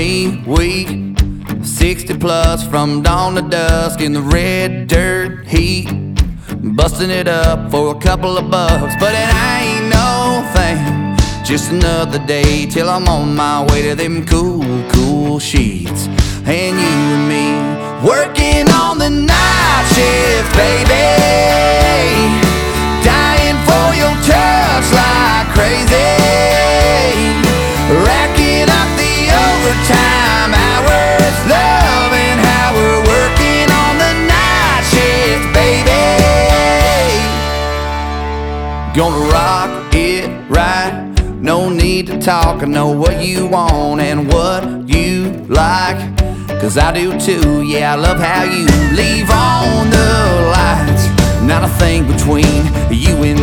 me 60 plus from dawn to dusk in the red dirt heat. Busting it up for a couple of bucks, but it ain't no thing. Just another day till I'm on my way to them cool, cool sheets. And you and me working on the night shift, baby. Gonna rock it right. No need to talk. I know what you want and what you like. Cause I do too. Yeah, I love how you leave on the lights. Not a thing between you and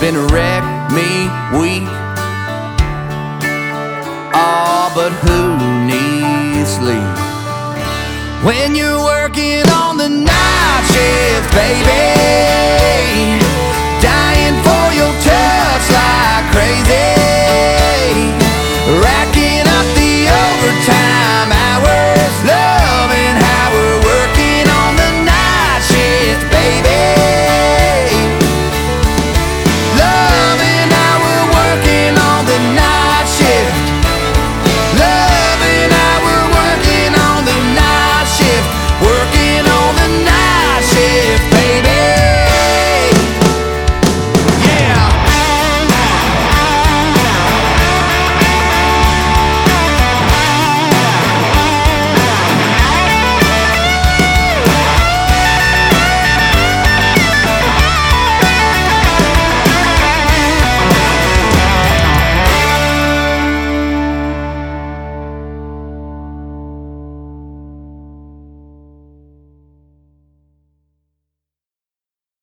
been wreck me weak. Ah, oh, but who needs sleep? When you're working on the night shift, baby, dying for your touch like crazy, racking.